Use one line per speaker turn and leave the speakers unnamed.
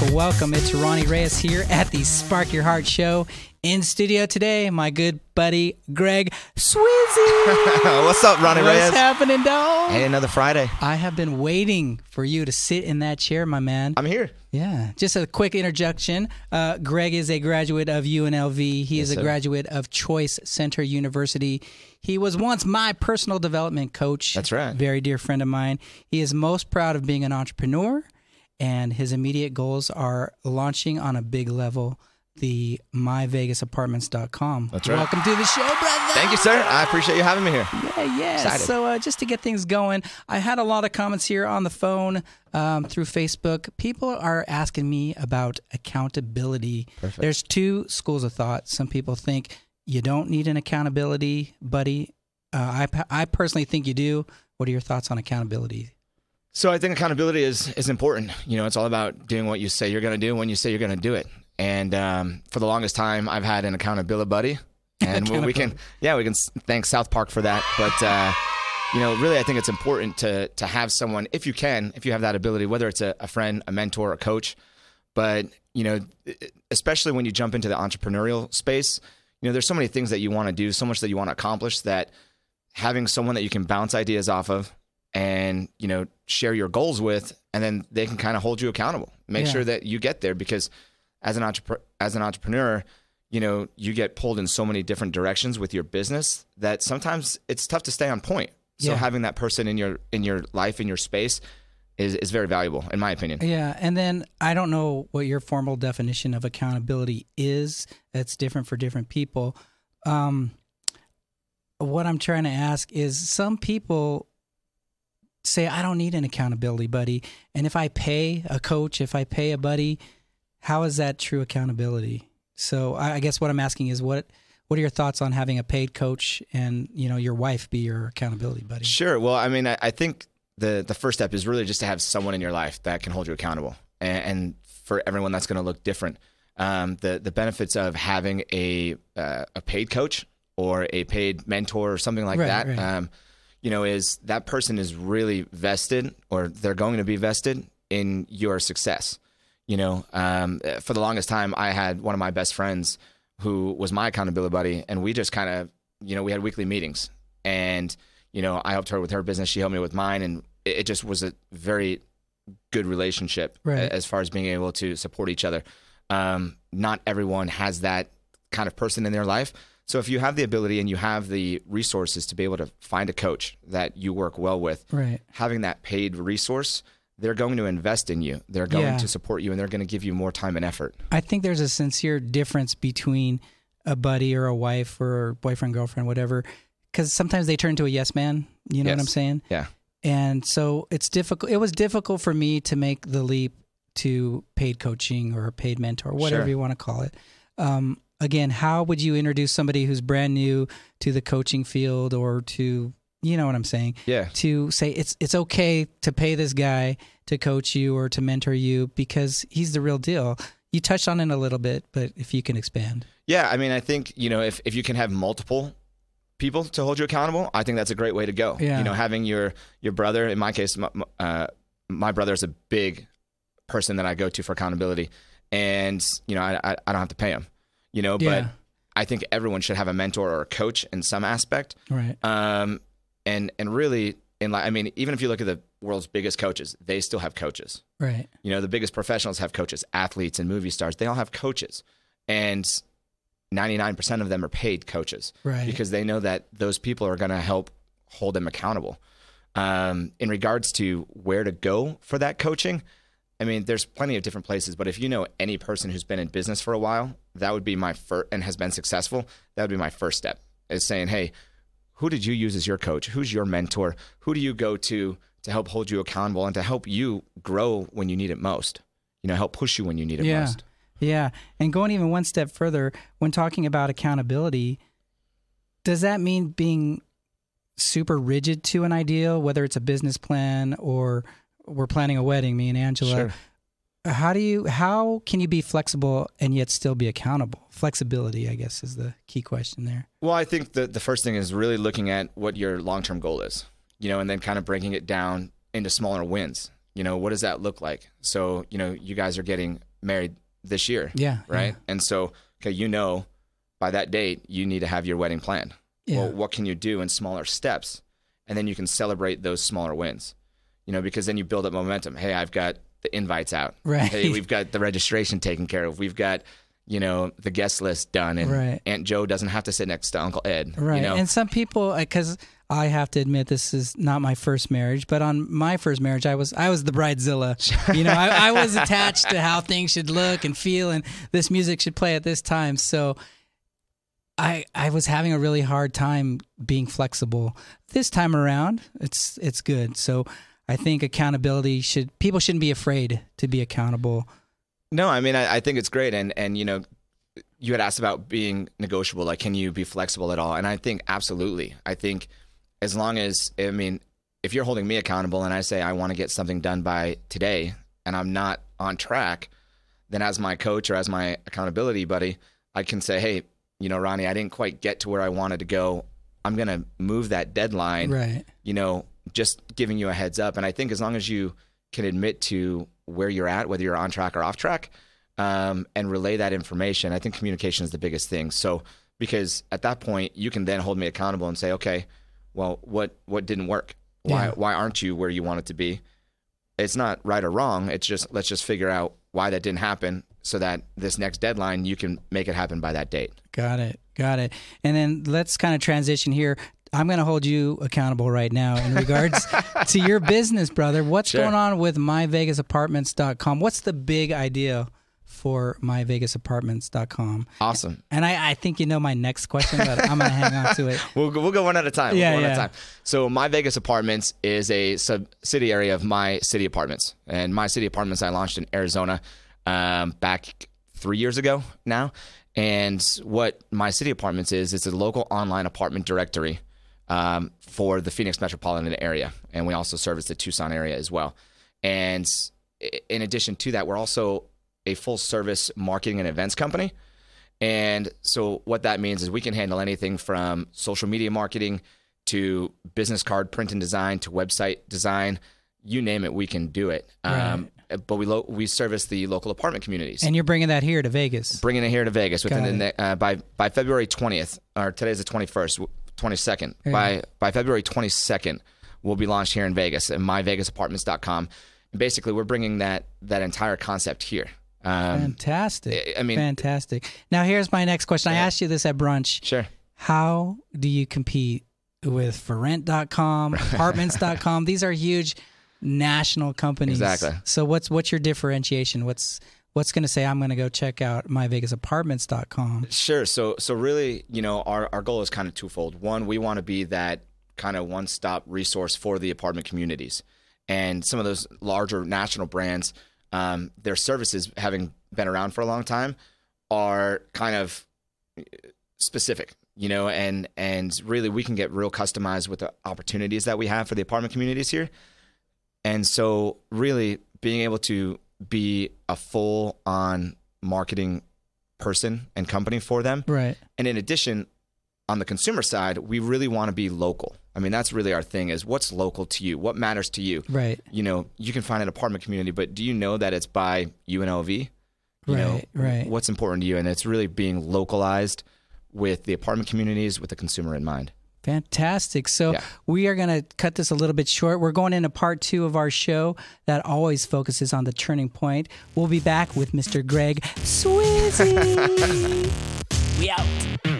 welcome, welcome. It's Ronnie Reyes here at the Spark Your Heart Show. In studio today, my good buddy Greg Swizzy.
What's up, Ronnie
What's
Reyes?
What's happening, dog?
Hey, another Friday.
I have been waiting for you to sit in that chair, my man.
I'm here.
Yeah, just a quick introduction. Uh, Greg is a graduate of UNLV. He is a
sir.
graduate of Choice Center University. He was once my personal development coach.
That's right.
Very dear friend of mine. He is most proud of being an entrepreneur, and his immediate goals are launching on a big level the myvegasapartments.com.
That's right.
Welcome to the show, brother.
Thank you, sir. I appreciate you having me here.
Yeah, yeah.
Excited.
So uh, just to get things going, I had a lot of comments here on the phone um, through Facebook. People are asking me about accountability.
Perfect.
There's two schools of thought. Some people think you don't need an accountability buddy. Uh, I, I personally think you do. What are your thoughts on accountability?
So I think accountability is is important. You know, it's all about doing what you say you're going to do when you say you're going to do it. And um, for the longest time, I've had an accountability buddy, and we- we can, yeah, we can thank South Park for that. But uh, you know, really, I think it's important to to have someone, if you can, if you have that ability, whether it's a, a friend, a mentor, a coach. But you know, especially when you jump into the entrepreneurial space, you know, there's so many things that you want to do, so much that you want to accomplish that having someone that you can bounce ideas off of and you know share your goals with and then they can kind of hold you accountable make
Yeah.
sure that you get there because as an entrepreneur as an entrepreneur you know you get pulled in so many different directions with your business that sometimes it's tough to stay on point so
Yeah.
having that person in your in your life in your space is is very valuable in my opinion
Yeah, and then I don't know what your formal definition of accountability is. That's different for different people. Um, what I'm trying to ask is some people say, I don't need an accountability buddy. And if I pay a coach, if I pay a buddy, how is that true accountability? So I I guess what I'm asking is what what are your thoughts on having a paid coach and you know your wife be your accountability buddy?
Sure. Well, I mean, I, I think the the first step is really just to have someone in your life that can hold you accountable, and, and for everyone, that's going to look different. Um, the the benefits of having a uh, a paid coach or a paid mentor or something like
Right,
that,
right.
um, you know, is that person is really vested, or they're going to be vested in your success. You know, um, for the longest time, I had one of my best friends who was my accountability buddy, and we just kind of, you know, we had weekly meetings, and you know, I helped her with her business, she helped me with mine, and it, just was a very good relationship
Right.
as far as being able to support each other. Um, not everyone has that kind of person in their life. So if you have the ability and you have the resources to be able to find a coach that you work well with,
Right.
having that paid resource, they're going to invest in you. They're going
Yeah.
to support you and they're going to give you more time and effort.
I think there's a sincere difference between a buddy or a wife or boyfriend, girlfriend, whatever, because sometimes they turn to a yes man. You know what I'm saying?
Yeah.
And so it's difficult. It was difficult for me to make the leap to paid coaching or a paid mentor, whatever
Sure.
you want to call it. Um, again, how would you introduce somebody who's brand new to the coaching field or to, you know what I'm saying?
Yeah.
to say it's it's okay to pay this guy to coach you or to mentor you because he's the real deal. You touched on it a little bit, but if you can expand.
Yeah, I mean, I think you know if, if you can have multiple people to hold you accountable, I think that's a great way to go.
Yeah.
You know, having your your brother, in my case, my, uh, my brother is a big person that I go to for accountability, and you know, I I, I don't have to pay him. You know,
Yeah.
but I think everyone should have a mentor or a coach in some aspect.
Right.
Um, and and really, in like, I mean, even if you look at the world's biggest coaches, they still have coaches.
Right.
You know, the biggest professionals have coaches, athletes and movie stars, they all have coaches. And 99% of them are paid coaches
Right.
because they know that those people are going to help hold them accountable. Um, in regards to where to go for that coaching, I mean, there's plenty of different places, but if you know any person who's been in business for a while, that would be my first and has been successful. That would be my first step is saying, Hey, who did you use as your coach? Who's your mentor? Who do you go to to help hold you accountable and to help you grow when you need it most? You know, help push you when you need it
Yeah.
most.
Yeah. And going even one step further, when talking about accountability, does that mean being super rigid to an ideal, whether it's a business plan or we're planning a wedding, me and Angela?
Sure.
How do you how can you be flexible and yet still be accountable? Flexibility, I guess, is the key question there.
Well, I think the the first thing is really looking at what your long term goal is, you know, and then kind of breaking it down into smaller wins. You know, what does that look like? So, you know, you guys are getting married this year.
Yeah.
Right.
Yeah.
And so, okay, you know, by that date, you need to have your wedding planned.
Yeah.
Well, what can you do in smaller steps? And then you can celebrate those smaller wins, you know, because then you build up momentum. Hey, I've got the invites out.
Right.
Hey, we've got the registration taken care of. We've got, you know, the guest list done. And
Right.
Aunt Joe doesn't have to sit next to Uncle Ed.
Right.
You know?
And some people, because I have to admit, this is not my first marriage, but on my first marriage, I was I was the bridezilla. you know, I, I was attached to how things should look and feel, and this music should play at this time. So. I, I was having a really hard time being flexible. This time around, it's it's good. So I think accountability should people shouldn't be afraid to be accountable.
No, I mean, I, I think it's great. And, and, you know, you had asked about being negotiable. Like, can you be flexible at all? And I think absolutely. I think as long as, I mean, if you're holding me accountable and I say I want to get something done by today and I'm not on track, then as my coach or as my accountability buddy, I can say, hey, you know, Ronnie, I didn't quite get to where I wanted to go. I'm going to move that deadline
Right.
you know, just giving you a heads up. And I think as long as you can admit to where you're at, whether you're on track or off track, um, and relay that information, I think communication is the biggest thing. So because at that point you can then hold me accountable and say, okay, well, what what didn't work? Why
Yeah.
why aren't you where you want it to be? It's not right or wrong. It's just let's just figure out why that didn't happen so that this next deadline you can make it happen by that date.
Got it. Got it. And then let's kind of transition here. I'm going to hold you accountable right now in regards to your business, brother. What's
Sure.
going on with myvegasapartments.com? What's the big idea for myvegasapartments.com?
Awesome.
And I, I think you know my next question, but I'm going to hang on to it.
We'll go, we'll go one at a time. We'll
Yeah,
at a time. So My Vegas Apartments is a subsidiary of My City Apartments, and My City Apartments I launched in Arizona um, back three years ago now. And what My City Apartments is, it's a local online apartment directory um, for the Phoenix metropolitan area, and we also service the Tucson area as well. And in addition to that, we're also a full service marketing and events company. And so what that means is we can handle anything from social media marketing to business card print and design to website design, you name it, we can do it. Um, but we lo- we service the local apartment communities.
And you're bringing that here to Vegas.
bringing it here to Vegas within the uh, by by February 20th or today's the 21st 22nd by by February 22nd we'll be launched here in Vegas at myvegasapartments.com and basically we're bringing that that entire concept here um,
Fantastic.
I mean-
fantastic. Now, here's my next question. I asked you this at brunch.
sure
How do you compete with forrent.com, apartments.com? These are huge national companies.
Exactly.
So what's what's your differentiation? What's what's going to say I'm going to go check out myvegasapartments.com?
Sure. So so really, you know, our, our goal is kind of twofold. One, we want to be that kind of one stop resource for the apartment communities. And some of those larger national brands, um, their services having been around for a long time are kind of specific, you know, and and really we can get real customized with the opportunities that we have for the apartment communities here. And so really being able to be a full on marketing person and company for them.
Right.
And in addition, on the consumer side, we really want to be local. I mean, that's really our thing is what's local to you? What matters to you?
Right.
You know, you can find an apartment community, but do you know that it's by UNLV? You know,
Right, right.
what's important to you? And it's really being localized with the apartment communities with the consumer in mind.
Fantastic. So
Yeah.
we are going to cut this a little bit short. We're going into part two of our show that always focuses on the turning point. We'll be back with Mr. Greg Swizzy.